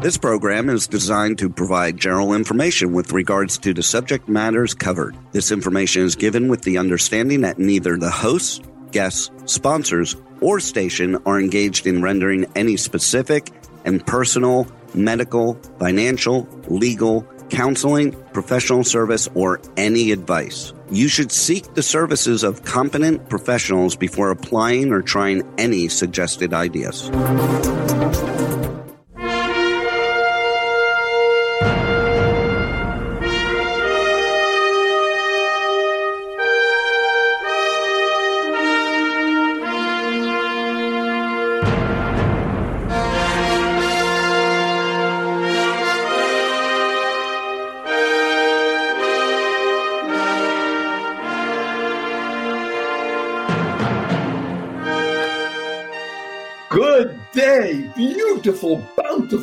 This program is designed to provide general information with regards to the subject matters covered. This information is given with the understanding that neither the hosts, guests, sponsors, or station are engaged in rendering any specific and personal, medical, financial, legal, counseling, professional service, or any advice. You should seek the services of competent professionals before applying or trying any suggested ideas.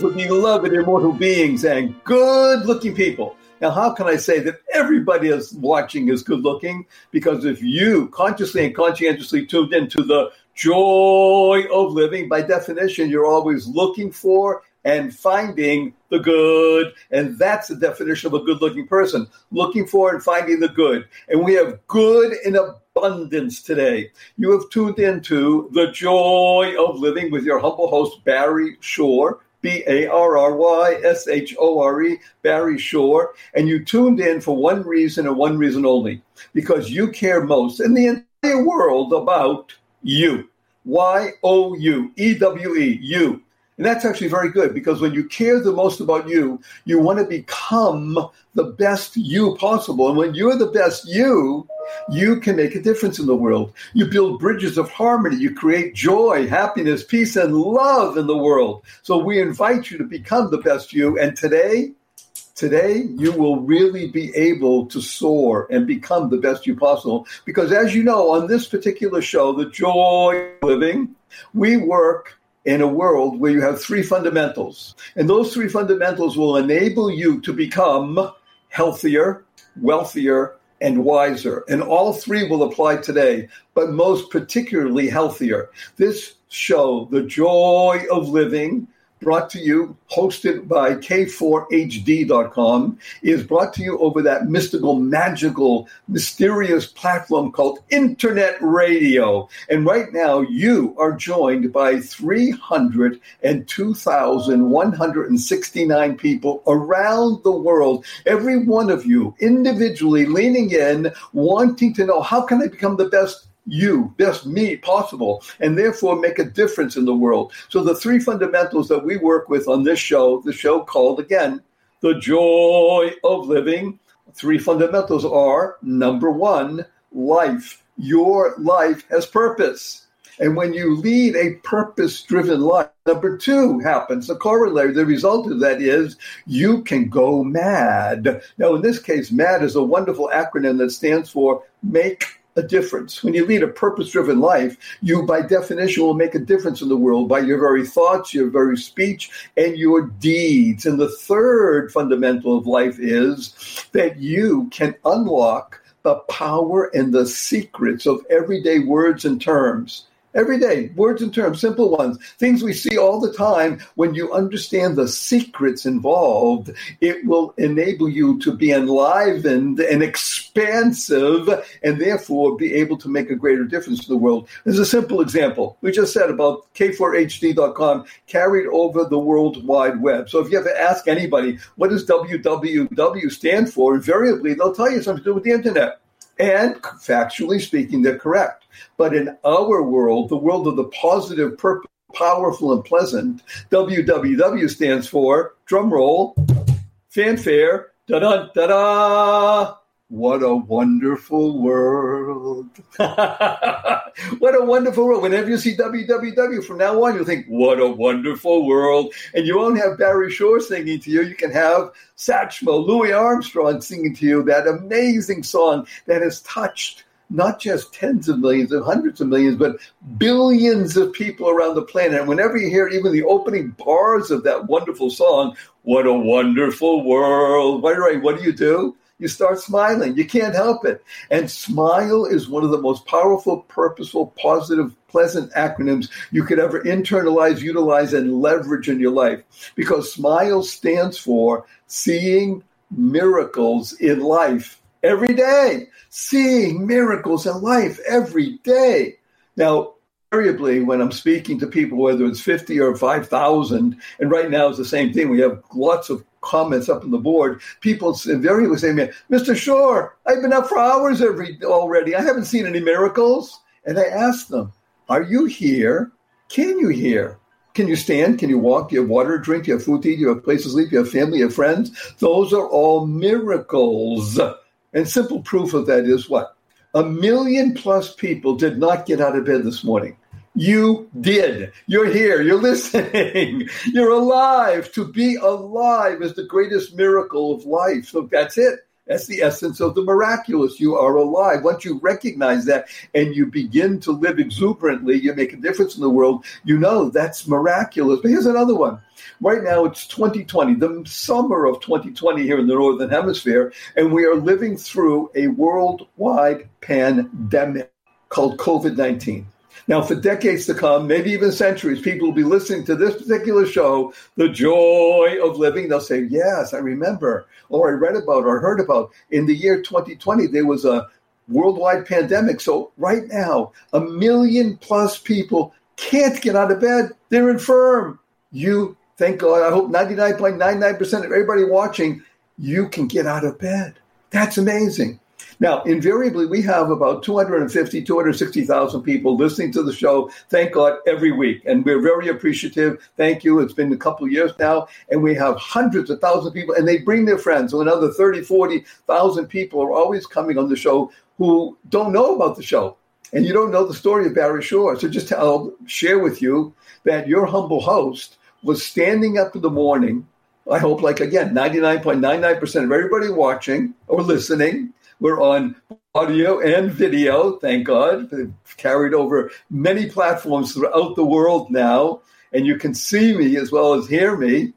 Bountiful, beloved, immortal beings, and good looking people. Now, how can I say that everybody is watching is good looking? Because if you consciously and conscientiously tuned into the joy of living, by definition, you're always looking for and finding the good. And that's the definition of a good looking person looking for and finding the good. And we have good in abundance today. You have tuned into the joy of living with your humble host, Barry Shore. B A R R Y S H O R E, Barry Shore. And you tuned in for one reason and one reason only because you care most in the entire world about you. Y O U, E W E, you. And that's actually very good because when you care the most about you, you want to become the best you possible. And when you're the best you, you can make a difference in the world. You build bridges of harmony. You create joy, happiness, peace, and love in the world. So we invite you to become the best you. And today, today you will really be able to soar and become the best you possible. Because as you know, on this particular show, The Joy Living, we work in a world where you have three fundamentals. And those three fundamentals will enable you to become healthier, wealthier, and wiser. And all three will apply today, but most particularly healthier. This show, The Joy of Living, brought to you, hosted by K4HD.com, is brought to you over that mystical, magical, mysterious platform called Internet Radio. And right now, you are joined by 302,169 people around the world. Every one of you individually leaning in, wanting to know how can I become the best you, best me possible, and therefore make a difference in the world. So, the three fundamentals that we work with on this show, the show called again, The Joy of Living, three fundamentals are number one, life. Your life has purpose. And when you lead a purpose driven life, number two happens. The corollary, the result of that is you can go mad. Now, in this case, MAD is a wonderful acronym that stands for make a difference. When you lead a purpose driven life, you, by definition, will make a difference in the world by your very thoughts, your very speech, and your deeds. And the third fundamental of life is that you can unlock the power and the secrets of everyday words and terms. Every day, words and terms, simple ones, things we see all the time. When you understand the secrets involved, it will enable you to be enlivened and expansive and therefore be able to make a greater difference to the world. There's a simple example. We just said about K4HD.com carried over the World Wide Web. So if you ever ask anybody, what does www stand for, invariably they'll tell you something to do with the internet. And factually speaking, they're correct. But in our world, the world of the positive, purpose, powerful, and pleasant, WWW stands for, drum roll, fanfare, da da da da, what a wonderful world. what a wonderful world. Whenever you see www from now on, you'll think, what a wonderful world. And you won't have Barry Shore singing to you. You can have Satchmo, Louis Armstrong singing to you that amazing song that has touched not just tens of millions and hundreds of millions, but billions of people around the planet. And whenever you hear even the opening bars of that wonderful song, what a wonderful world, what do you do? You start smiling. You can't help it. And SMILE is one of the most powerful, purposeful, positive, pleasant acronyms you could ever internalize, utilize, and leverage in your life. Because SMILE stands for seeing miracles in life every day. Seeing miracles in life every day. Now, invariably when I'm speaking to people, whether it's 50 or 5,000, and right now it's the same thing. We have lots of comments up on the board. People invariably say to me, Mr. Shore, I've been up for hours every already. I haven't seen any miracles. And I ask them, Are you here? Can you hear? Can you stand? Can you walk? Do you have water to drink? Do you have food to eat? Do you have a place to sleep? Do you have family? Do you have friends? Those are all miracles. And simple proof of that is what? A million plus people did not get out of bed this morning. You did. You're here. You're listening. You're alive. To be alive is the greatest miracle of life. So that's it. That's the essence of the miraculous. You are alive. Once you recognize that and you begin to live exuberantly, you make a difference in the world, you know that's miraculous. But here's another one. Right now, it's 2020, the summer of 2020 here in the Northern Hemisphere, and we are living through a worldwide pandemic called COVID 19. Now, for decades to come, maybe even centuries, people will be listening to this particular show, The Joy of Living. They'll say, Yes, I remember, or I read about, or heard about. In the year 2020, there was a worldwide pandemic. So, right now, a million plus people can't get out of bed. They're infirm. You, thank God, I hope 99.99% of everybody watching, you can get out of bed. That's amazing. Now, invariably, we have about 250, 260,000 people listening to the show, thank God, every week. And we're very appreciative. Thank you. It's been a couple years now. And we have hundreds of thousands of people, and they bring their friends. So another 30, 40,000 people are always coming on the show who don't know about the show. And you don't know the story of Barry Shore. So just I'll share with you that your humble host was standing up in the morning I hope, like again, 99.99% of everybody watching or listening we're on audio and video, thank God. Carried over many platforms throughout the world now, and you can see me as well as hear me.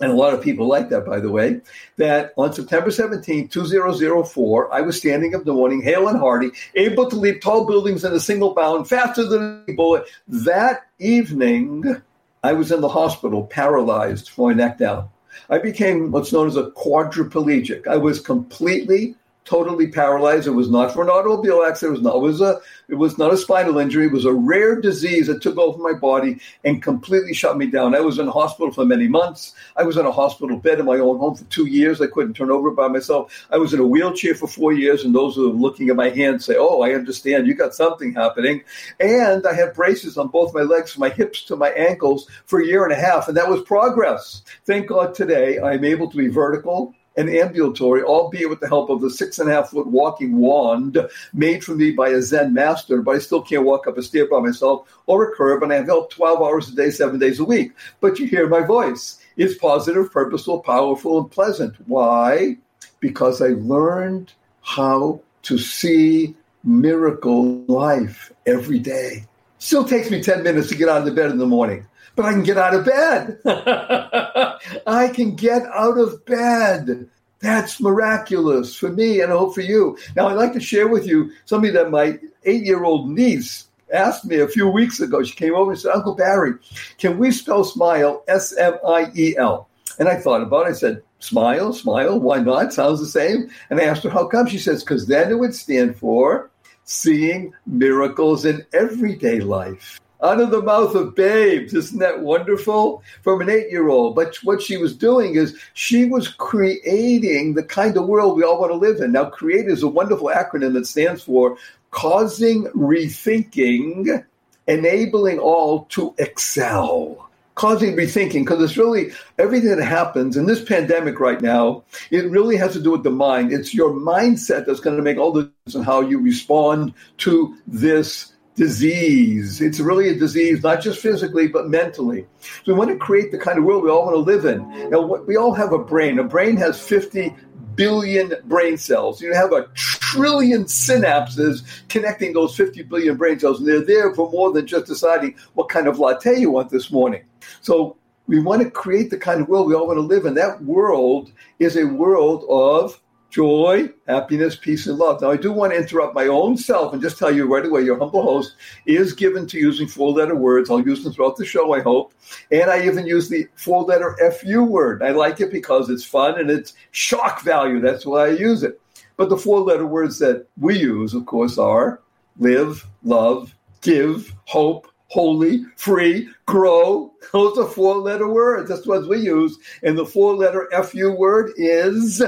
And a lot of people like that, by the way, that on September 17, 2004, I was standing up in the morning, hale and hearty, able to leap tall buildings in a single bound, faster than a bullet. That evening, I was in the hospital, paralyzed from my neck down. I became what's known as a quadriplegic. I was completely totally paralyzed. It was not for an automobile accident. It was not. It was a. It was not a spinal injury. It was a rare disease that took over my body and completely shut me down. I was in hospital for many months. I was in a hospital bed in my own home for two years. I couldn't turn over by myself. I was in a wheelchair for four years, and those who are looking at my hand say, "Oh, I understand. You got something happening." And I had braces on both my legs, from my hips to my ankles, for a year and a half, and that was progress. Thank God today I'm able to be vertical and ambulatory, albeit with the help of the six and a half foot walking wand made for me by a Zen master, but I still can't walk up a stair by myself or a curb, and I have help 12 hours a day, seven days a week. But you hear my voice. It's positive, purposeful, powerful, and pleasant. Why? Because I learned how to see miracle life every day. Still takes me 10 minutes to get out of the bed in the morning but I can get out of bed. I can get out of bed. That's miraculous for me and I hope for you. Now, I'd like to share with you something that my eight year old niece asked me a few weeks ago. She came over and said, Uncle Barry, can we spell smile S M I E L? And I thought about it. I said, Smile, smile, why not? Sounds the same. And I asked her, How come? She says, Because then it would stand for seeing miracles in everyday life out of the mouth of babes. Isn't that wonderful? From an eight year old. But what she was doing is she was creating the kind of world we all want to live in. Now, CREATE is a wonderful acronym that stands for causing rethinking, enabling all to excel. causing rethinking because it's really everything that happens in this pandemic right now. It really has to do with the mind. It's your mindset that's going to make all the difference in how you respond to this disease. It's really a disease, not just physically, but mentally. So we want to create the kind of world we all want to live in. Now, we all have a brain. A brain has 50 billion brain cells. You have a trillion synapses connecting those 50 billion brain cells, and they're there for more than just deciding what kind of latte you want this morning. So we want to create the kind of world we all want to live in. That world is a world of joy, happiness, peace, and love. Now, I do want to interrupt my own self and just tell you right away your humble host is given to using four letter words. I'll use them throughout the show, I hope. And I even use the four letter FU word. I like it because it's fun and it's shock value. That's why I use it. But the four letter words that we use, of course, are live, love, give, hope, holy, free, grow. Those are four letter words. That's what we use. And the four letter FU word is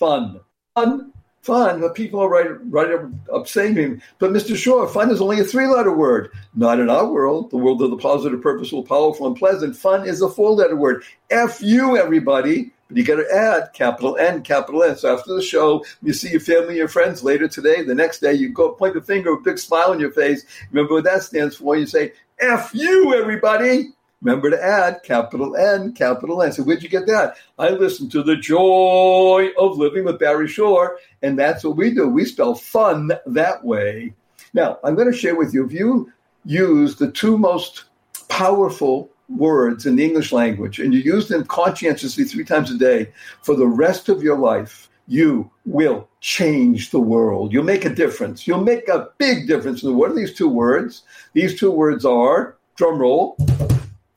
fun. Fun, fun. But people are right, right up saying me, but Mr. Shore, fun is only a three letter word. Not in our world, the world of the positive, purposeful, powerful, and pleasant. Fun is a four letter word. F you, everybody. But you got to add capital N, capital S. So after the show, you see your family, your friends later today. The next day, you go point the finger, a big smile on your face. Remember what that stands for. You say, F you, everybody. Remember to add capital N, capital N. So where'd you get that? I listened to The Joy of Living with Barry Shore, and that's what we do. We spell fun that way. Now, I'm going to share with you, if you use the two most powerful words in the English language and you use them conscientiously three times a day for the rest of your life, you will change the world. You'll make a difference. You'll make a big difference in the world. What are these two words? These two words are, drum roll,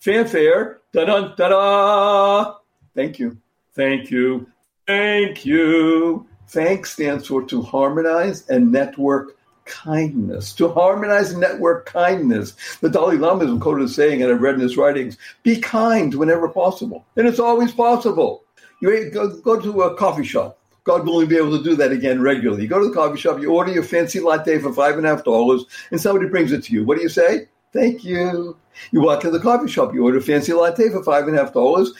fanfare, da da da da. Thank you. Thank you. Thank you. Thanks stands for to harmonize and network kindness, to harmonize and network kindness. The Dalai Lama is quoted as saying, and I've read in his writings, be kind whenever possible. And it's always possible. You go, go to a coffee shop. God willing, be able to do that again regularly. You go to the coffee shop, you order your fancy latte for five and a half dollars, and somebody brings it to you. What do you say? Thank you. You walk to the coffee shop, you order a fancy latte for five and a half dollars.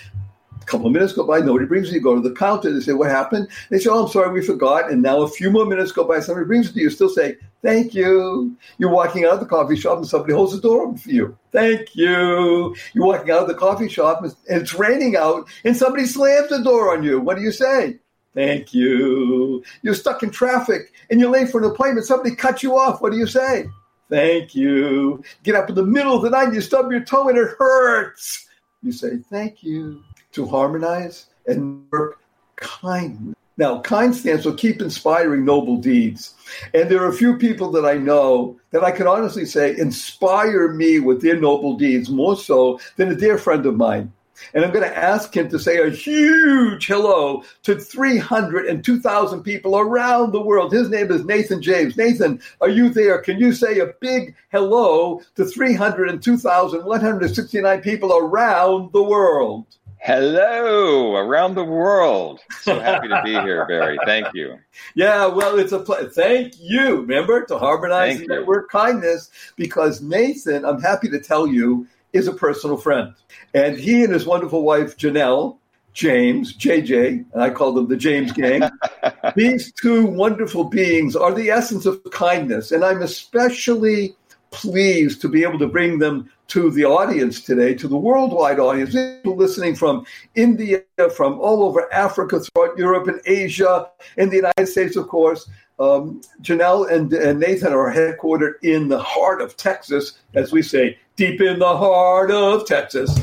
A couple of minutes go by, nobody brings it. You go to the counter, they say, What happened? They say, Oh, I'm sorry, we forgot. And now a few more minutes go by, somebody brings it to you, still say, Thank you. You're walking out of the coffee shop and somebody holds the door open for you. Thank you. You're walking out of the coffee shop and it's raining out and somebody slams the door on you. What do you say? Thank you. You're stuck in traffic and you're late for an appointment. Somebody cuts you off. What do you say? Thank you. Get up in the middle of the night, you stub your toe and it hurts. You say, Thank you. To harmonize and work kindness. Now, kind stands for keep inspiring noble deeds. And there are a few people that I know that I can honestly say inspire me with their noble deeds more so than a dear friend of mine. And I'm going to ask him to say a huge hello to 302,000 people around the world. His name is Nathan James. Nathan, are you there? Can you say a big hello to 302,169 people around the world? Hello, around the world. So happy to be here, Barry. Thank you. Yeah, well, it's a pleasure. Thank you. Remember to harmonize Thank the network kindness because Nathan, I'm happy to tell you, is a personal friend. And he and his wonderful wife, Janelle, James, JJ, and I call them the James Gang. These two wonderful beings are the essence of kindness. And I'm especially pleased to be able to bring them to the audience today, to the worldwide audience, people listening from India, from all over Africa, throughout Europe and Asia, and the United States, of course. Um, Janelle and, and Nathan are headquartered in the heart of Texas, as we say, deep in the heart of Texas.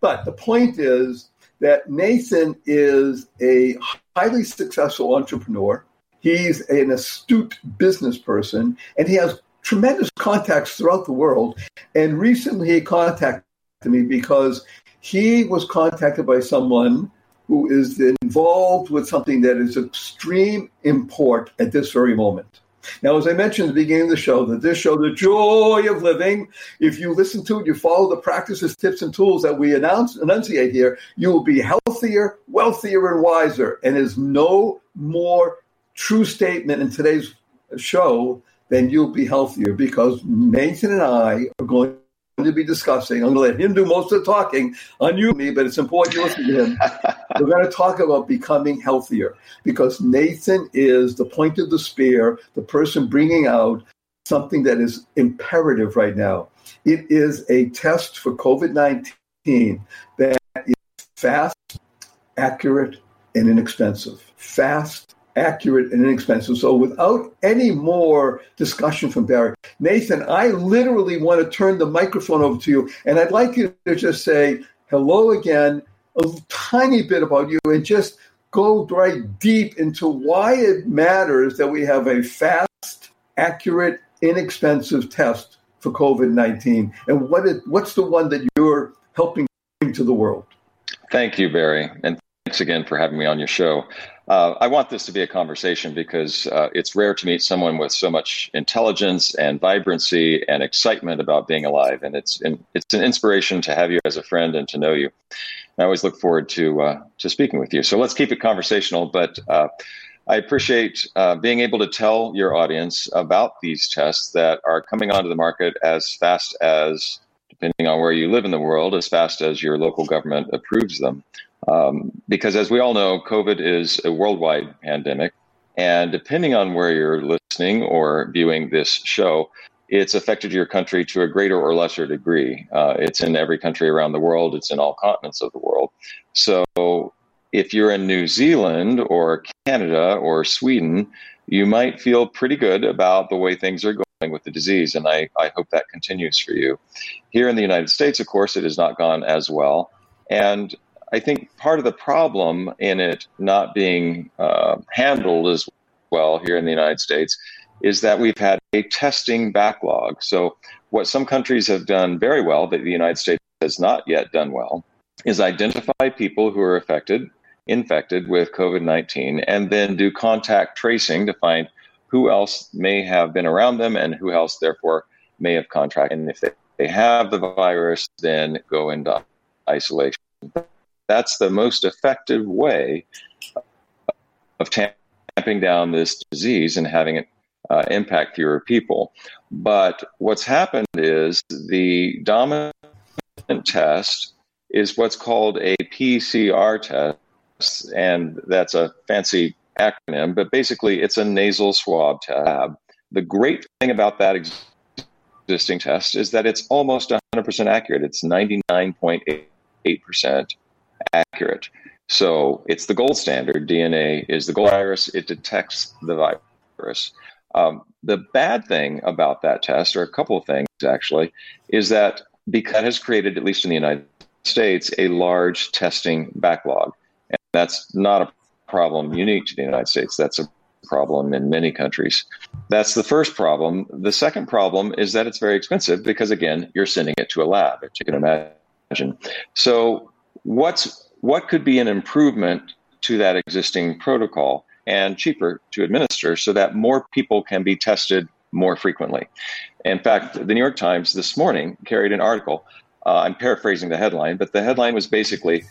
But the point is that Nathan is a highly successful entrepreneur. He's an astute business person, and he has tremendous contacts throughout the world. And recently he contacted me because he was contacted by someone who is involved with something that is extreme import at this very moment. Now, as I mentioned at the beginning of the show, that this show, The Joy of Living, if you listen to it, you follow the practices, tips, and tools that we announce, enunciate here, you will be healthier, wealthier, and wiser. And there's no more true statement in today's show than you'll be healthier because Nathan and I are going to be discussing. I'm going to let him do most of the talking on you, me, but it's important you listen to him. We're going to talk about becoming healthier because Nathan is the point of the spear, the person bringing out something that is imperative right now. It is a test for COVID 19 that is fast, accurate, and inexpensive. Fast, accurate, and inexpensive. So, without any more discussion from Barry, Nathan, I literally want to turn the microphone over to you, and I'd like you to just say hello again, a tiny bit about you, and just go right deep into why it matters that we have a fast, accurate, inexpensive test for COVID 19, and what it, what's the one that you're helping bring to the world? Thank you, Barry. And thanks again for having me on your show. Uh, I want this to be a conversation because uh, it's rare to meet someone with so much intelligence and vibrancy and excitement about being alive, and it's it's an inspiration to have you as a friend and to know you. I always look forward to uh, to speaking with you. So let's keep it conversational, but. Uh, I appreciate uh, being able to tell your audience about these tests that are coming onto the market as fast as, depending on where you live in the world, as fast as your local government approves them. Um, because as we all know, COVID is a worldwide pandemic. And depending on where you're listening or viewing this show, it's affected your country to a greater or lesser degree. Uh, it's in every country around the world, it's in all continents of the world. So if you're in New Zealand or Canada or Sweden, you might feel pretty good about the way things are going with the disease. And I, I hope that continues for you. Here in the United States, of course, it has not gone as well. And I think part of the problem in it not being uh, handled as well here in the United States is that we've had a testing backlog. So, what some countries have done very well, that the United States has not yet done well, is identify people who are affected, infected with COVID 19, and then do contact tracing to find who else may have been around them and who else, therefore, may have contracted. And if they, they have the virus, then go into isolation that's the most effective way of tamping down this disease and having it uh, impact fewer people. But what's happened is the dominant test is what's called a PCR test, and that's a fancy acronym, but basically it's a nasal swab test. The great thing about that existing test is that it's almost 100% accurate. It's 99.8% accurate. So it's the gold standard. DNA is the gold virus. It detects the virus. Um, the bad thing about that test, or a couple of things actually, is that because it has created, at least in the United States, a large testing backlog. And that's not a problem unique to the United States. That's a problem in many countries. That's the first problem. The second problem is that it's very expensive because, again, you're sending it to a lab, as you can imagine. So what's what could be an improvement to that existing protocol and cheaper to administer so that more people can be tested more frequently. In fact, the New York Times this morning carried an article. Uh, I'm paraphrasing the headline, but the headline was basically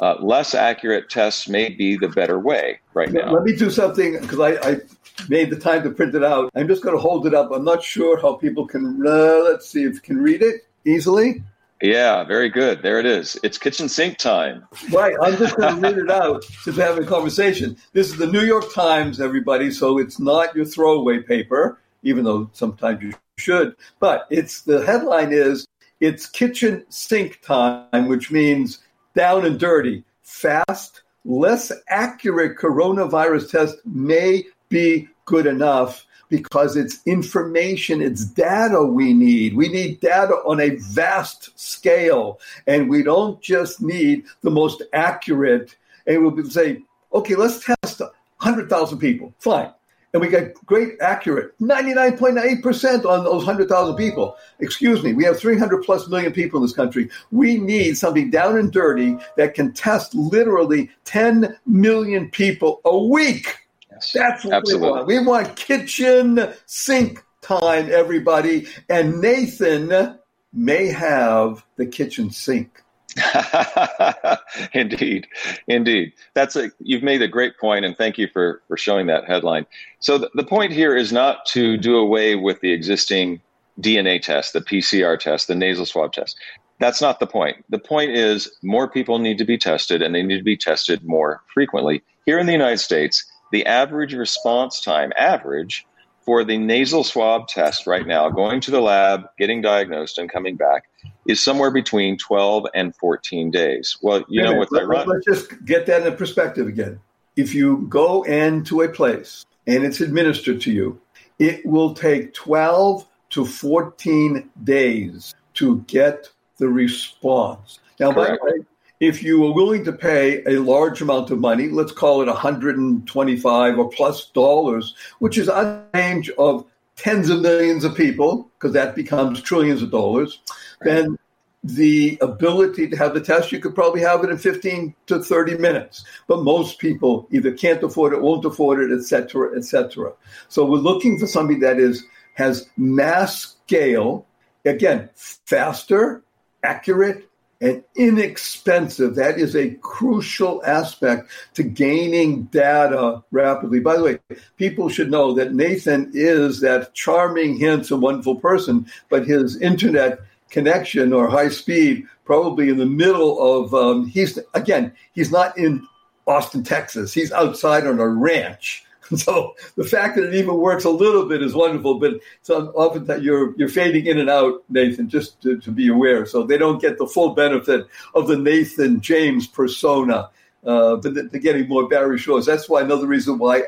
uh, less accurate tests may be the better way right now. Let me do something because I, I, made the time to print it out. I'm just going to hold it up. I'm not sure how people can, uh, let's see if can read it easily. Yeah, very good. There it is. It's kitchen sink time. Right. I'm just going to read it out since we're having a conversation. This is the New York Times, everybody. So it's not your throwaway paper, even though sometimes you should. But it's the headline is it's kitchen sink time, which means down and dirty, fast, less accurate coronavirus test may be good enough because it's information, it's data we need. We need data on a vast scale, and we don't just need the most accurate. And we'll say, okay, let's test 100,000 people. Fine. And we get great accurate 99.8% on those 100,000 people. Excuse me, we have 300 plus million people in this country. We need something down and dirty that can test literally 10 million people a week Yes. That's what Absolutely. we want. We want kitchen sink time, everybody. And Nathan may have the kitchen sink. indeed, indeed. That's a you've made a great point, and thank you for for showing that headline. So the, the point here is not to do away with the existing DNA test, the PCR test, the nasal swab test. That's not the point. The point is more people need to be tested and they need to be tested more frequently. Here in the United States, the average response time, average, for the nasal swab test right now, going to the lab, getting diagnosed, and coming back, is somewhere between 12 and 14 days. Well, you know, what? let, let's just get that in perspective again. If you go into a place and it's administered to you, it will take 12 to 14 days to get the response. Now, Correct. by the way, if you are willing to pay a large amount of money, let's call it 125 or plus dollars, which is a range of tens of millions of people, because that becomes trillions of dollars, right. then the ability to have the test, you could probably have it in 15 to 30 minutes. But most people either can't afford it, won't afford it, et cetera, et cetera. So we're looking for something that is has mass scale, again, faster, accurate, and inexpensive. That is a crucial aspect to gaining data rapidly. By the way, people should know that Nathan is that charming, handsome, wonderful person, but his internet connection or high speed probably in the middle of um, he's again he's not in austin texas he's outside on a ranch So the fact that it even works a little bit is wonderful, but so often that you're you're fading in and out, Nathan, just to, to, be aware. So they don't get the full benefit of the Nathan James persona, uh, but they're getting more Barry Shores. That's why another reason why.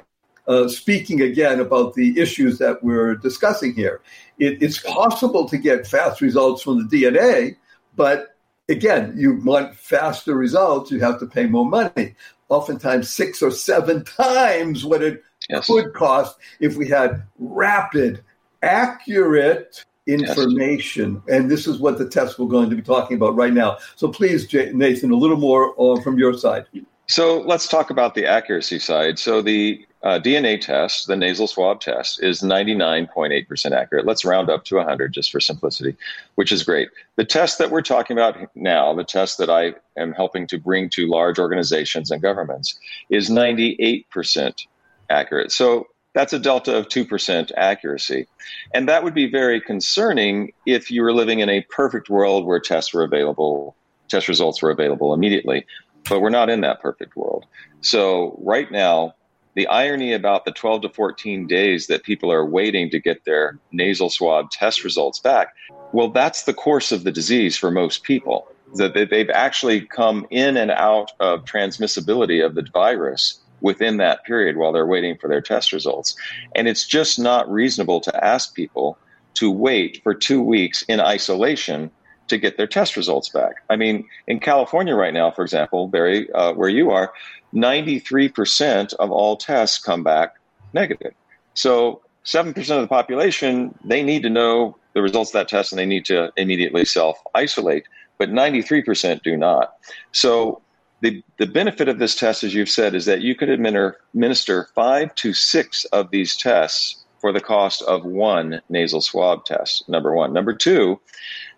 Uh, speaking again about the issues that we're discussing here, it, it's possible to get fast results from the DNA, but again, you want faster results, you have to pay more money oftentimes six or seven times what it yes. could cost if we had rapid, accurate information. Yes. And this is what the test we're going to be talking about right now. So please, Nathan, a little more uh, from your side. So let's talk about the accuracy side. So the uh, DNA test, the nasal swab test, is 99.8% accurate. Let's round up to 100 just for simplicity, which is great. The test that we're talking about now, the test that I am helping to bring to large organizations and governments, is 98% accurate. So that's a delta of 2% accuracy. And that would be very concerning if you were living in a perfect world where tests were available, test results were available immediately. But we're not in that perfect world. So right now, the irony about the 12 to 14 days that people are waiting to get their nasal swab test results back, well, that's the course of the disease for most people. That they've actually come in and out of transmissibility of the virus within that period while they're waiting for their test results. And it's just not reasonable to ask people to wait for two weeks in isolation to get their test results back. I mean, in California right now, for example, Barry, uh, where you are, 93% of all tests come back negative. So 7% of the population, they need to know the results of that test and they need to immediately self isolate, but 93% do not. So the, the benefit of this test, as you've said, is that you could administer five to six of these tests for the cost of one nasal swab test, number one. Number two,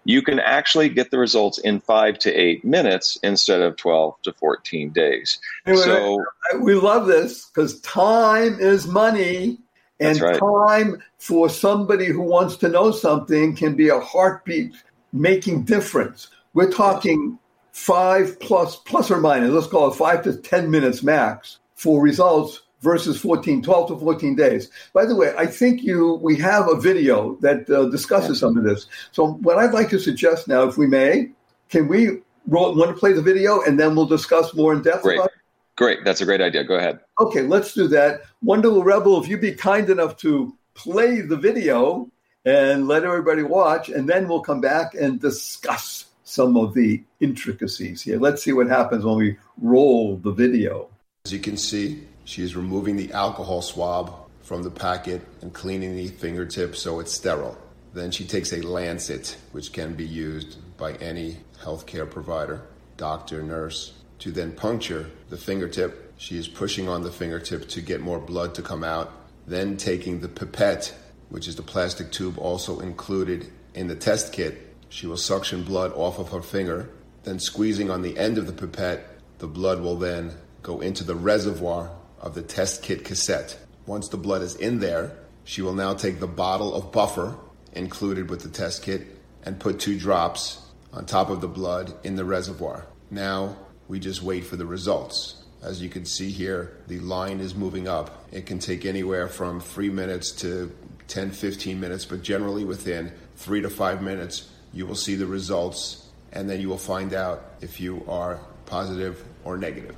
you can actually get the results in five to eight minutes instead of 12 to 14 days. Anyway, so we love this because time is money. And right. time for somebody who wants to know something can be a heartbeat making difference. We're talking five plus, plus or minus, let's call it five to 10 minutes max for results versus 14, 12 to 14 days. By the way, I think you we have a video that uh, discusses some of this. So what I'd like to suggest now, if we may, can we roll, want to play the video and then we'll discuss more in depth Great. about it? Great. That's a great idea. Go ahead. Okay, let's do that. Wonderful Rebel, if you'd be kind enough to play the video and let everybody watch, and then we'll come back and discuss some of the intricacies here. Let's see what happens when we roll the video. As you can see, she is removing the alcohol swab from the packet and cleaning the fingertip so it's sterile. Then she takes a lancet, which can be used by any healthcare provider, doctor, nurse, to then puncture the fingertip. She is pushing on the fingertip to get more blood to come out. Then taking the pipette, which is the plastic tube also included in the test kit, she will suction blood off of her finger. Then squeezing on the end of the pipette, the blood will then go into the reservoir of the test kit cassette. Once the blood is in there, she will now take the bottle of buffer included with the test kit and put two drops on top of the blood in the reservoir. Now we just wait for the results. As you can see here, the line is moving up. It can take anywhere from three minutes to 10, 15 minutes, but generally within three to five minutes, you will see the results and then you will find out if you are positive or negative.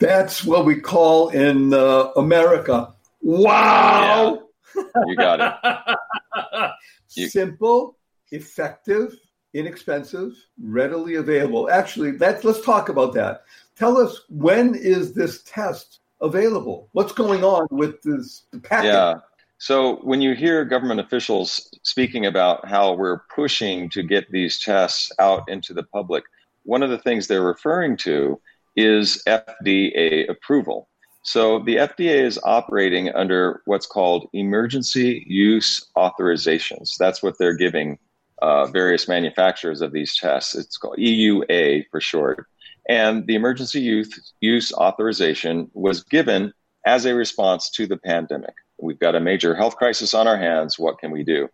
That's what we call in uh, America. Wow! Yeah. You got it. you- Simple, effective, inexpensive, readily available. Actually, that's, let's talk about that. Tell us when is this test available? What's going on with this packet? Yeah. So when you hear government officials speaking about how we're pushing to get these tests out into the public, one of the things they're referring to is FDA approval. So the FDA is operating under what's called emergency use authorizations. That's what they're giving uh, various manufacturers of these tests. It's called EUA for short. And the emergency use, use authorization was given as a response to the pandemic. We've got a major health crisis on our hands. What can we do?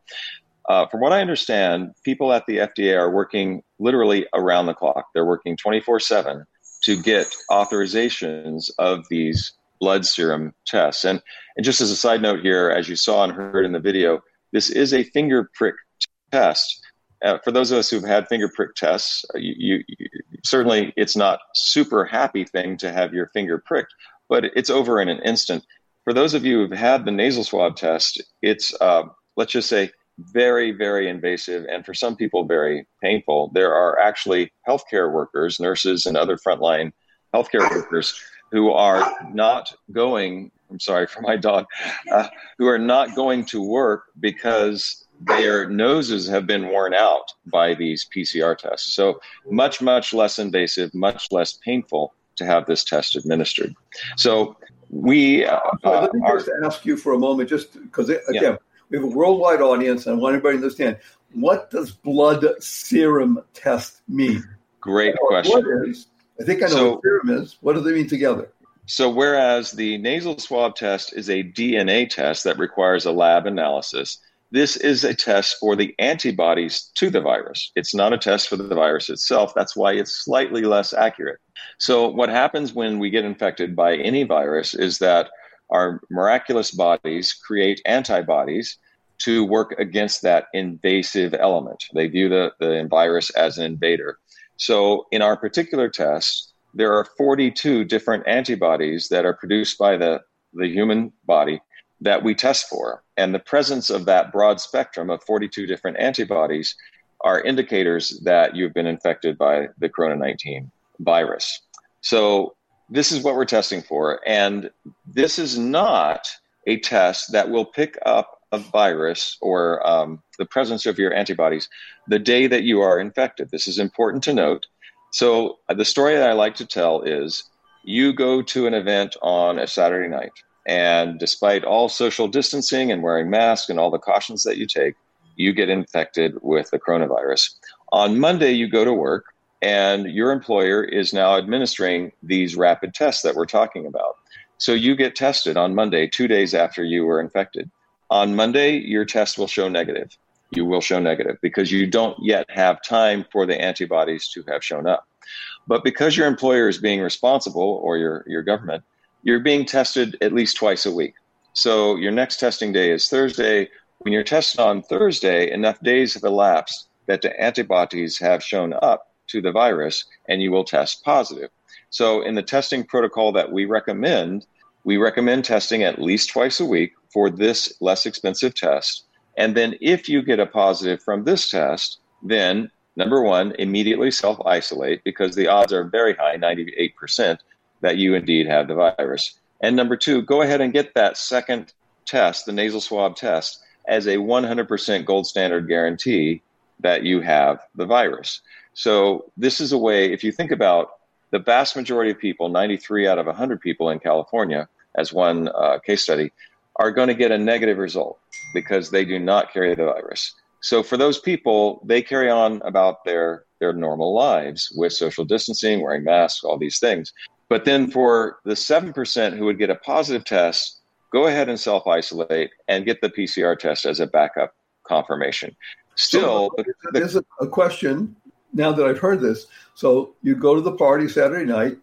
Uh, from what I understand, people at the FDA are working literally around the clock. They're working 24 7 to get authorizations of these blood serum tests. And, and just as a side note here, as you saw and heard in the video, this is a finger prick test. Uh, for those of us who've had finger prick tests, uh, you, you, you, certainly it's not super happy thing to have your finger pricked, but it's over in an instant. For those of you who've had the nasal swab test, it's uh, let's just say very, very invasive, and for some people, very painful. There are actually healthcare workers, nurses, and other frontline healthcare workers who are not going. I'm sorry for my dog, uh, who are not going to work because their noses have been worn out by these PCR tests. So much, much less invasive, much less painful to have this test administered. So we uh, let me just ask you for a moment, just because again. Yeah we have a worldwide audience, and I want everybody to understand what does blood serum test mean? Great question. What is? I think I know so, what serum is. What do they mean together? So, whereas the nasal swab test is a DNA test that requires a lab analysis, this is a test for the antibodies to the virus. It's not a test for the virus itself. That's why it's slightly less accurate. So, what happens when we get infected by any virus is that our miraculous bodies create antibodies to work against that invasive element. They view the, the virus as an invader. So, in our particular test, there are 42 different antibodies that are produced by the, the human body that we test for. And the presence of that broad spectrum of 42 different antibodies are indicators that you've been infected by the Corona 19 virus. So, this is what we're testing for. And this is not a test that will pick up a virus or um, the presence of your antibodies the day that you are infected. This is important to note. So, uh, the story that I like to tell is you go to an event on a Saturday night, and despite all social distancing and wearing masks and all the cautions that you take, you get infected with the coronavirus. On Monday, you go to work and your employer is now administering these rapid tests that we're talking about. So you get tested on Monday, two days after you were infected. On Monday, your test will show negative. You will show negative because you don't yet have time for the antibodies to have shown up. But because your employer is being responsible or your, your government, you're being tested at least twice a week. So your next testing day is Thursday. When you're tested on Thursday, enough days have elapsed that the antibodies have shown up to the virus and you will test positive. So, in the testing protocol that we recommend, we recommend testing at least twice a week for this less expensive test. And then, if you get a positive from this test, then number one, immediately self isolate because the odds are very high 98% that you indeed have the virus. And number two, go ahead and get that second test, the nasal swab test, as a 100% gold standard guarantee that you have the virus. So this is a way, if you think about the vast majority of people, 93 out of 100 people in California, as one uh, case study, are going to get a negative result because they do not carry the virus. So for those people, they carry on about their their normal lives with social distancing, wearing masks, all these things. But then for the 7% who would get a positive test, go ahead and self isolate and get the PCR test as a backup confirmation. Still, so, there's a, a question now that I've heard this. So you go to the party Saturday night,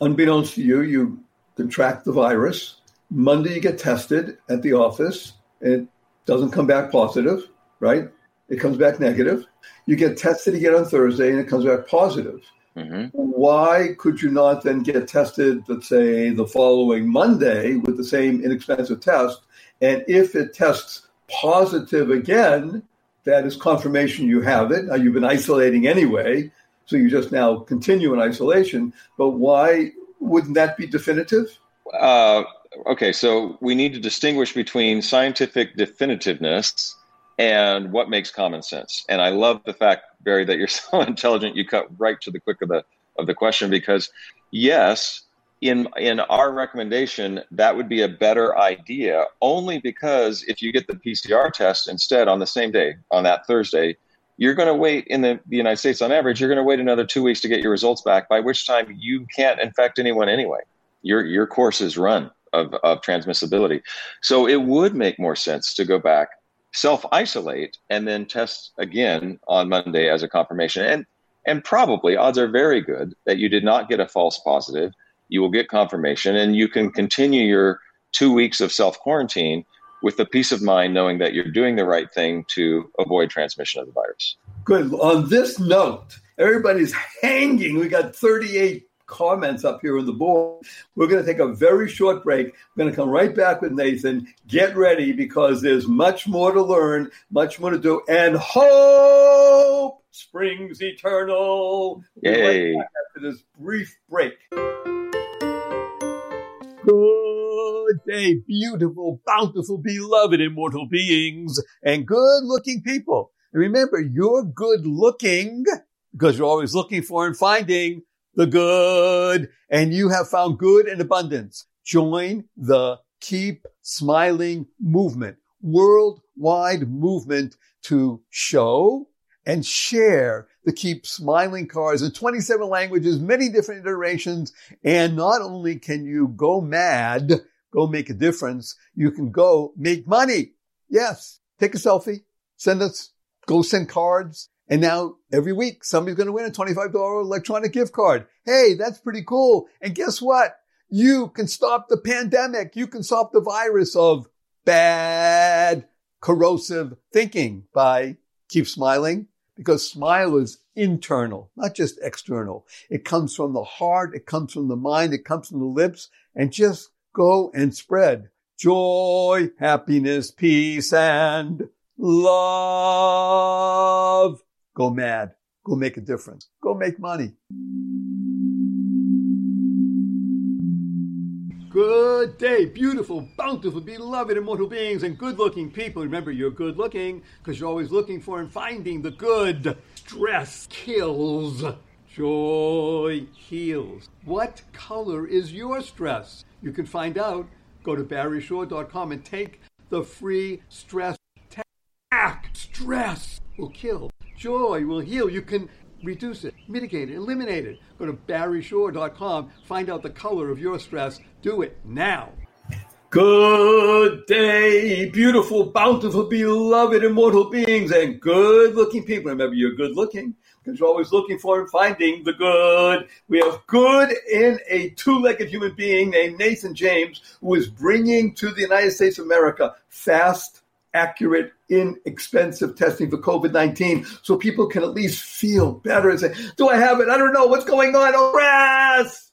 unbeknownst to you, you contract the virus. Monday, you get tested at the office. And it doesn't come back positive, right? It comes back negative. You get tested again on Thursday, and it comes back positive. Mm-hmm. Why could you not then get tested, let's say, the following Monday with the same inexpensive test? And if it tests positive again, that is confirmation you have it. Now, you've been isolating anyway, so you just now continue in isolation. But why wouldn't that be definitive? Uh, okay, so we need to distinguish between scientific definitiveness and what makes common sense. And I love the fact, Barry, that you're so intelligent. You cut right to the quick of the of the question because yes, in in our recommendation, that would be a better idea. Only because if you get the PCR test instead on the same day on that Thursday, you're going to wait in the, the United States on average. You're going to wait another two weeks to get your results back. By which time you can't infect anyone anyway. Your your course is run of of transmissibility. So it would make more sense to go back self isolate and then test again on Monday as a confirmation. And and probably odds are very good that you did not get a false positive. You will get confirmation and you can continue your two weeks of self quarantine with the peace of mind knowing that you're doing the right thing to avoid transmission of the virus. Good. On this note, everybody's hanging. We got 38 comments up here on the board. We're going to take a very short break. We're going to come right back with Nathan. Get ready because there's much more to learn, much more to do, and hope springs eternal. Yay. Right after this brief break. Good day, beautiful, bountiful, beloved, immortal beings, and good looking people. And remember, you're good looking because you're always looking for and finding the good, and you have found good in abundance. Join the Keep Smiling movement, worldwide movement to show and share the Keep Smiling cards in 27 languages, many different iterations. And not only can you go mad, go make a difference, you can go make money. Yes. Take a selfie, send us, go send cards, and now every week somebody's going to win a $25 electronic gift card. Hey, that's pretty cool. And guess what? You can stop the pandemic. You can stop the virus of bad, corrosive thinking by keep smiling because smile is internal, not just external. It comes from the heart. It comes from the mind. It comes from the lips and just go and spread joy, happiness, peace, and love. Go mad. Go make a difference. Go make money. Good day, beautiful, bountiful, beloved, immortal beings, and good looking people. Remember, you're good looking because you're always looking for and finding the good. Stress kills, joy heals. What color is your stress? You can find out. Go to barryshore.com and take the free stress test. Stress will kill joy will heal. You can reduce it, mitigate it, eliminate it. Go to barryshore.com, find out the color of your stress. Do it now. Good day, beautiful, bountiful, beloved, immortal beings, and good looking people. Remember, you're good looking because you're always looking for and finding the good. We have good in a two legged human being named Nathan James, who is bringing to the United States of America fast accurate, inexpensive testing for COVID 19 so people can at least feel better and say, Do I have it? I don't know. What's going on? Oh, yes!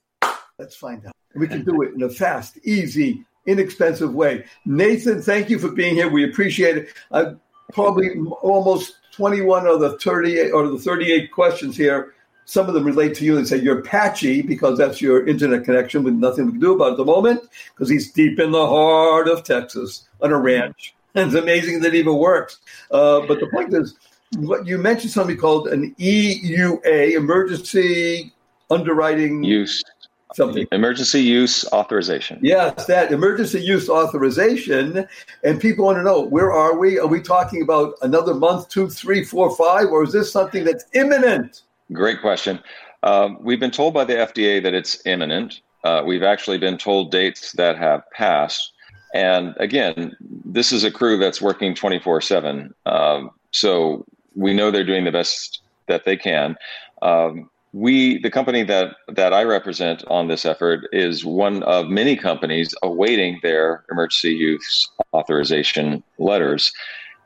Let's find out. We can do it in a fast, easy, inexpensive way. Nathan, thank you for being here. We appreciate it. Uh, probably almost 21 of the 38 or the 38 questions here. Some of them relate to you and say you're patchy because that's your internet connection with nothing we can do about it at the moment because he's deep in the heart of Texas on a ranch it's amazing that it even works. Uh, but the point is, what you mentioned something called an EUA, emergency underwriting use something emergency use authorization. Yes, that emergency use authorization, and people want to know where are we? Are we talking about another month, two, three, four, five, or is this something that's imminent? Great question. Um, we've been told by the FDA that it's imminent. Uh, we've actually been told dates that have passed. And again, this is a crew that's working 24 7. Um, so we know they're doing the best that they can. Um, we, the company that, that I represent on this effort, is one of many companies awaiting their emergency use authorization letters.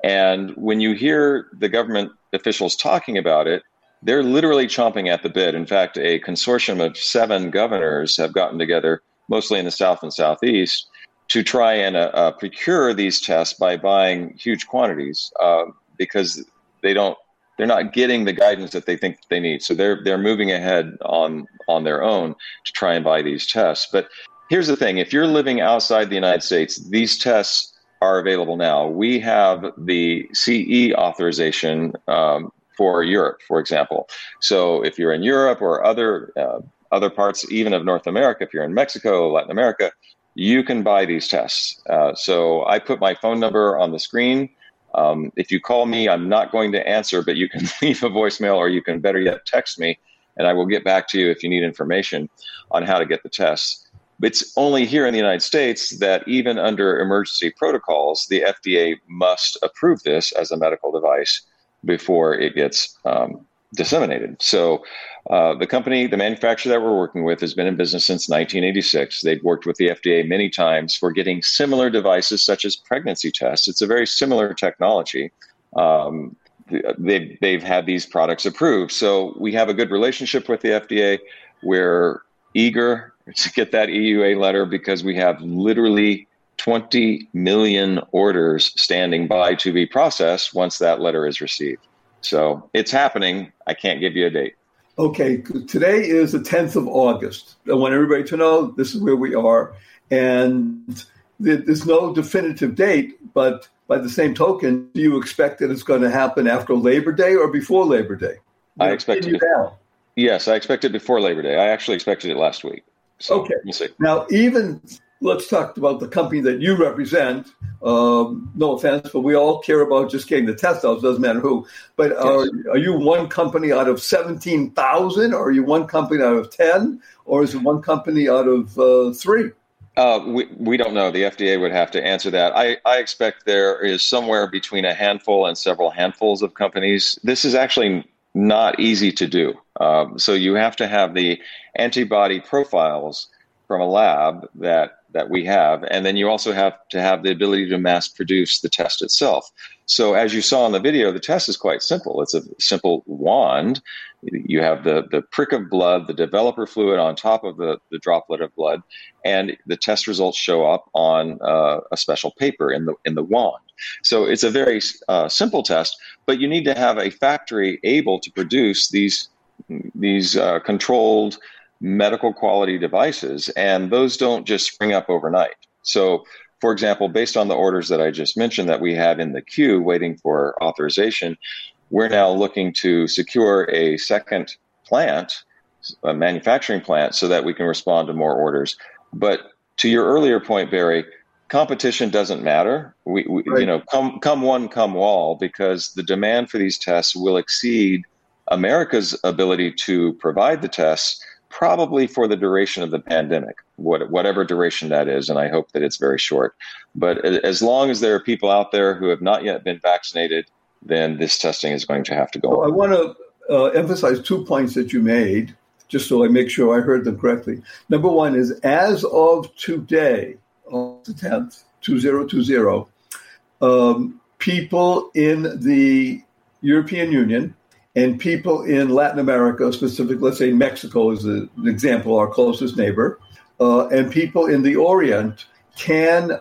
And when you hear the government officials talking about it, they're literally chomping at the bit. In fact, a consortium of seven governors have gotten together, mostly in the South and Southeast, to try and uh, uh, procure these tests by buying huge quantities uh, because they don't they're not getting the guidance that they think they need. So they're they're moving ahead on on their own to try and buy these tests. But here's the thing: if you're living outside the United States, these tests are available now. We have the CE authorization um, for Europe, for example. So if you're in Europe or other uh, other parts, even of North America, if you're in Mexico, Latin America, you can buy these tests. Uh, so I put my phone number on the screen. Um, if you call me, I'm not going to answer, but you can leave a voicemail or you can better yet text me, and I will get back to you if you need information on how to get the tests. It's only here in the United States that even under emergency protocols, the FDA must approve this as a medical device before it gets um, disseminated. So, uh, the company, the manufacturer that we're working with, has been in business since 1986. They've worked with the FDA many times for getting similar devices, such as pregnancy tests. It's a very similar technology. Um, they've, they've had these products approved. So, we have a good relationship with the FDA. We're eager to get that EUA letter because we have literally 20 million orders standing by to be processed once that letter is received. So it's happening. I can't give you a date. Okay, today is the 10th of August. I want everybody to know this is where we are. And there's no definitive date, but by the same token, do you expect that it's going to happen after Labor Day or before Labor Day? I expect it. Now? Yes, I expect it before Labor Day. I actually expected it last week. So okay. We'll now, even let's talk about the company that you represent. Um, no offense, but we all care about just getting the test out. Doesn't matter who. But are, are you one company out of seventeen thousand, or are you one company out of ten, or is it one company out of uh, three? Uh, we, we don't know. The FDA would have to answer that. I, I expect there is somewhere between a handful and several handfuls of companies. This is actually not easy to do. Um, so you have to have the antibody profiles from a lab that that we have. And then you also have to have the ability to mass produce the test itself. So as you saw in the video, the test is quite simple. It's a simple wand. You have the, the prick of blood, the developer fluid on top of the, the droplet of blood, and the test results show up on uh, a special paper in the in the wand. So it's a very uh, simple test, but you need to have a factory able to produce these these uh, controlled medical quality devices, and those don't just spring up overnight. So, for example, based on the orders that I just mentioned that we have in the queue waiting for authorization, we're now looking to secure a second plant, a manufacturing plant, so that we can respond to more orders. But to your earlier point, Barry, competition doesn't matter. We, we right. you know, come come one, come all, because the demand for these tests will exceed America's ability to provide the tests probably for the duration of the pandemic, what, whatever duration that is, and I hope that it's very short. But as long as there are people out there who have not yet been vaccinated, then this testing is going to have to go. Well, I want to uh, emphasize two points that you made, just so I make sure I heard them correctly. Number one is as of today, on the 10th, 2020, um, people in the European Union and people in Latin America, specifically, let's say Mexico is an example, our closest neighbor, uh, and people in the Orient can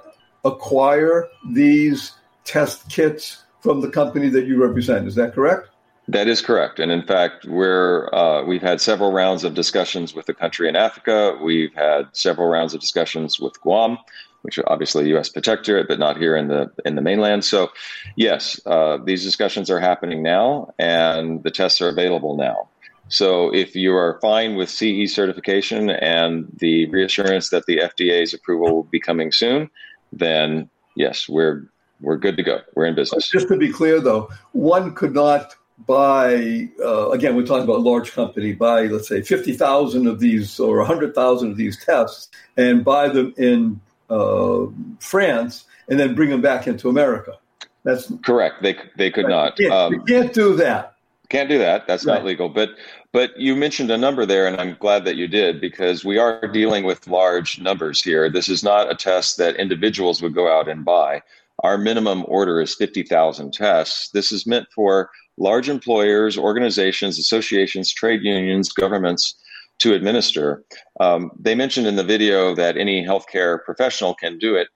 acquire these test kits from the company that you represent. Is that correct? That is correct, and in fact, we're uh, we've had several rounds of discussions with the country in Africa. We've had several rounds of discussions with Guam which are obviously U.S. protectorate, but not here in the in the mainland. So, yes, uh, these discussions are happening now, and the tests are available now. So, if you are fine with CE certification and the reassurance that the FDA's approval will be coming soon, then yes, we're we're good to go. We're in business. Just to be clear, though, one could not buy uh, again we're talking about large company buy let's say 50,000 of these or 100,000 of these tests and buy them in uh, France and then bring them back into America. That's correct. They they could not. Can't, um, can't do that. Can't do that. That's right. not legal. But but you mentioned a number there, and I'm glad that you did because we are dealing with large numbers here. This is not a test that individuals would go out and buy. Our minimum order is 50,000 tests. This is meant for large employers, organizations, associations, trade unions, governments to administer. Um, they mentioned in the video that any healthcare professional can do it.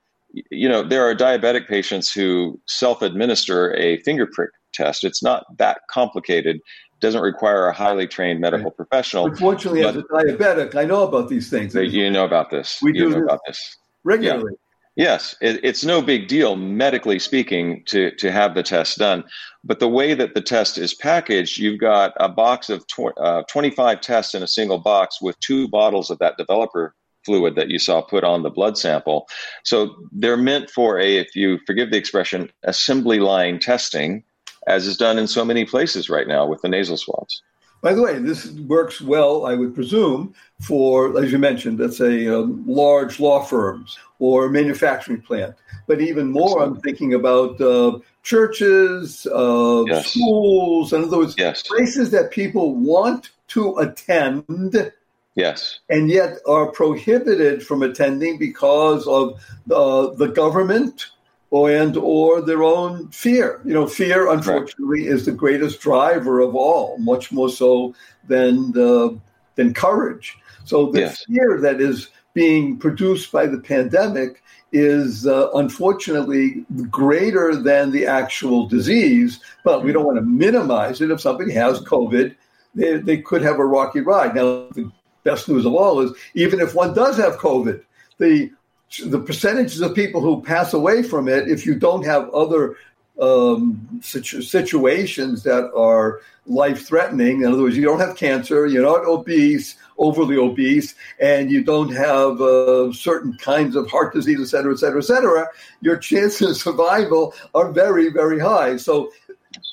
You know, there are diabetic patients who self administer a finger prick test. It's not that complicated. Doesn't require a highly trained medical right. professional. Unfortunately, as a diabetic, I know about these things. You know about this. We you do know about this regularly. Yeah. Yes, it, it's no big deal, medically speaking, to, to have the test done. But the way that the test is packaged, you've got a box of tw- uh, 25 tests in a single box with two bottles of that developer fluid that you saw put on the blood sample. So they're meant for a, if you forgive the expression, assembly line testing, as is done in so many places right now with the nasal swabs. By the way, this works well, I would presume, for, as you mentioned, let's say um, large law firms or manufacturing plant. But even more, I'm thinking about uh, churches, uh, yes. schools, and those yes. places that people want to attend. Yes. And yet are prohibited from attending because of uh, the government or and or their own fear. You know, fear, unfortunately, right. is the greatest driver of all, much more so than the, than courage. So the yes. fear that is being produced by the pandemic is uh, unfortunately greater than the actual disease, but we don't want to minimize it. If somebody has COVID, they, they could have a rocky ride. Now, the best news of all is even if one does have COVID, the the percentages of people who pass away from it, if you don't have other um, situ- situations that are life threatening, in other words, you don't have cancer, you're not obese, overly obese, and you don't have uh, certain kinds of heart disease, et cetera, et cetera, et cetera, your chances of survival are very, very high. So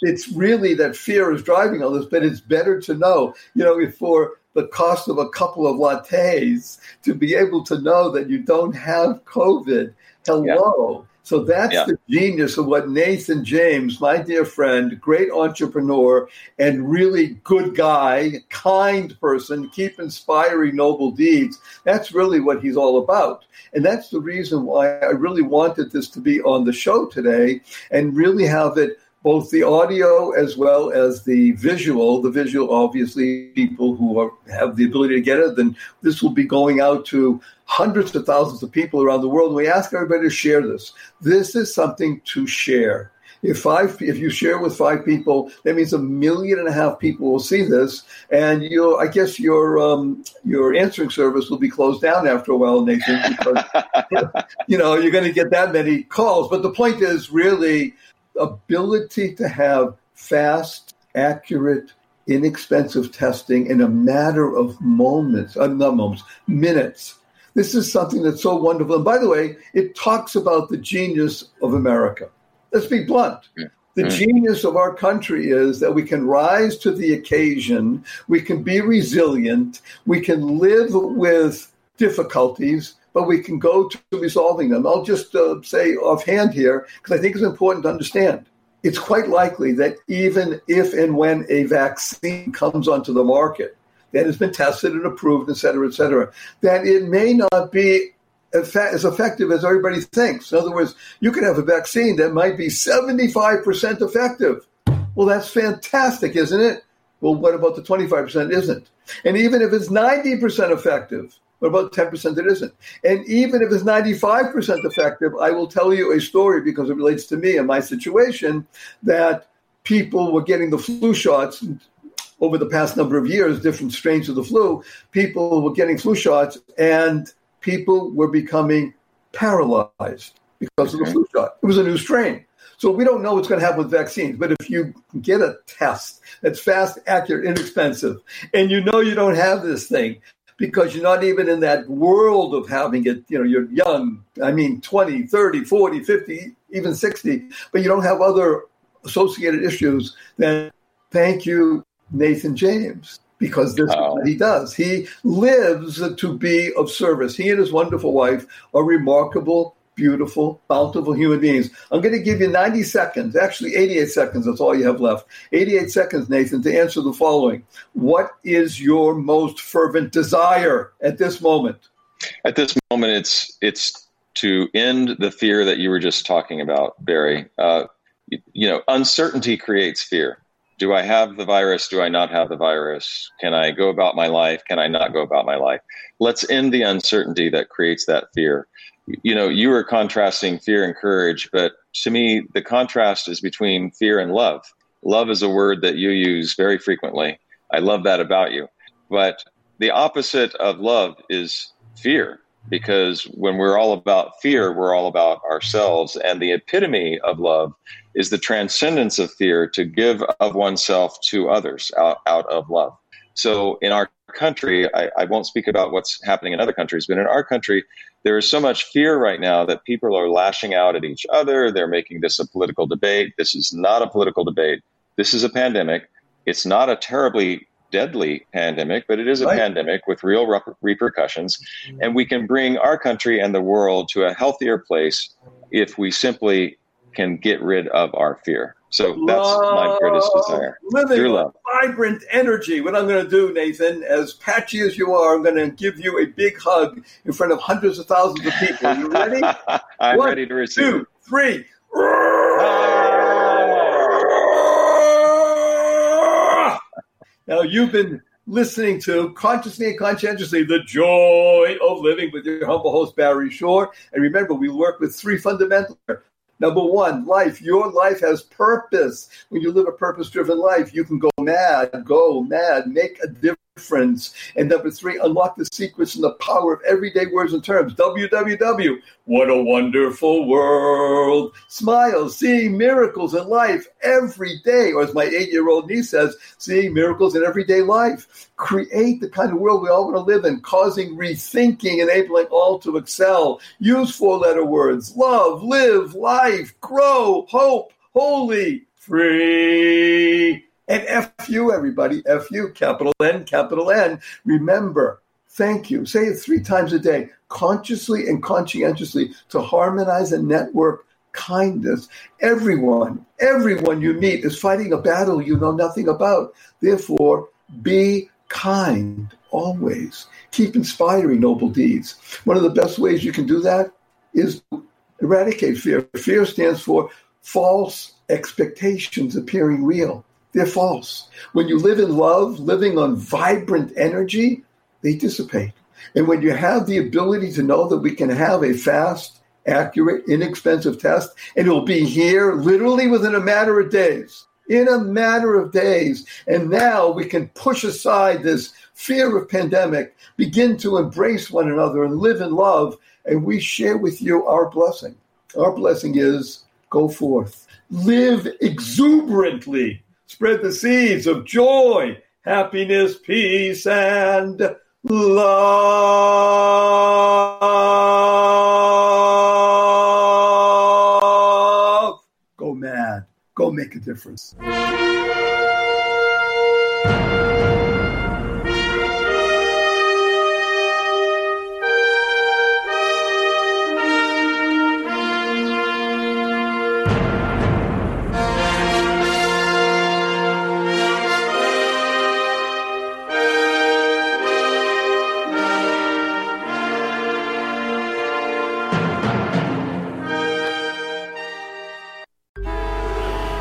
it's really that fear is driving all this, but it's better to know, you know, if for the cost of a couple of lattes to be able to know that you don't have COVID. Hello. Yeah. So that's yeah. the genius of what Nathan James, my dear friend, great entrepreneur, and really good guy, kind person, keep inspiring noble deeds. That's really what he's all about. And that's the reason why I really wanted this to be on the show today and really have it both the audio as well as the visual. The visual, obviously, people who are, have the ability to get it, then this will be going out to hundreds of thousands of people around the world. We ask everybody to share this. This is something to share. If five, if you share with five people, that means a million and a half people will see this, and you, I guess your um, your answering service will be closed down after a while, Nathan, because you know you're going to get that many calls. But the point is really ability to have fast, accurate, inexpensive testing in a matter of moments, uh, not moments, minutes. This is something that's so wonderful. And by the way, it talks about the genius of America. Let's be blunt. The genius of our country is that we can rise to the occasion, we can be resilient, we can live with difficulties, but we can go to resolving them. I'll just uh, say offhand here, because I think it's important to understand. It's quite likely that even if and when a vaccine comes onto the market that has been tested and approved, et cetera, et cetera, that it may not be as effective as everybody thinks. In other words, you could have a vaccine that might be 75% effective. Well, that's fantastic, isn't it? Well, what about the 25% isn't? And even if it's 90% effective, what about 10% that isn't? And even if it's 95% effective, I will tell you a story because it relates to me and my situation that people were getting the flu shots over the past number of years, different strains of the flu. People were getting flu shots and people were becoming paralyzed because of the flu shot. It was a new strain. So we don't know what's going to happen with vaccines. But if you get a test that's fast, accurate, inexpensive, and you know you don't have this thing, because you're not even in that world of having it. You know, you're young. I mean, 20, 30, 40, 50, even 60, but you don't have other associated issues. Then thank you, Nathan James, because this is what he does. He lives to be of service. He and his wonderful wife are remarkable, beautiful, bountiful human beings. I'm going to give you 90 seconds, actually 88 seconds, that's all you have left. 88 seconds, Nathan, to answer the following What is your most fervent desire at this moment? At this moment, it's it's to end the fear that you were just talking about, Barry. Uh, you know, uncertainty creates fear do I have the virus? Do I not have the virus? Can I go about my life? Can I not go about my life? Let's end the uncertainty that creates that fear. You know, you were contrasting fear and courage, but to me, the contrast is between fear and love. Love is a word that you use very frequently. I love that about you. But the opposite of love is fear because when we're all about fear, we're all about ourselves. And the epitome of love is the transcendence of fear to give of oneself to others out, out of love. So in our country, I, I won't speak about what's happening in other countries, but in our country, there is so much fear right now that people are lashing out at each other. They're making this a political debate. This is not a political debate. This is a pandemic. It's not a terribly deadly pandemic, but it is a right. pandemic with real rep- repercussions. And we can bring our country and the world to a healthier place if we simply can get rid of our fear. So that's love, my greatest desire. Living love. vibrant energy. What I'm going to do, Nathan, as patchy as you are, I'm going to give you a big hug in front of hundreds of thousands of people. Are you ready? I'm One, ready to receive. Two, three. Now, you've been listening to Consciously and Conscientiously, the joy of living with your humble host, Barry Shore. And remember, we work with three fundamental. Number one, life. Your life has purpose. When you live a purpose driven life, you can go mad, go mad, make a difference difference. And number three, unlock the secrets and the power of everyday words and terms. www. What a wonderful world. Smile, seeing miracles in life every day. Or as my eight year old niece says, seeing miracles in everyday life. Create the kind of world we all want to live in, causing rethinking, enabling all to excel. Use four letter words love, live, life, grow, hope, holy, free. And F you, everybody. F you, capital N, capital N. Remember, thank you. Say it three times a day, consciously and conscientiously, to harmonize and network kindness. Everyone, everyone you meet is fighting a battle you know nothing about. Therefore, be kind always. Keep inspiring noble deeds. One of the best ways you can do that is eradicate fear. Fear stands for false expectations appearing real. They're false. When you live in love, living on vibrant energy, they dissipate. And when you have the ability to know that we can have a fast, accurate, inexpensive test, and it'll be here literally within a matter of days, in a matter of days. And now we can push aside this fear of pandemic, begin to embrace one another and live in love. And we share with you our blessing. Our blessing is go forth, live exuberantly Spread the seeds of joy, happiness, peace, and love. Go mad. Go make a difference.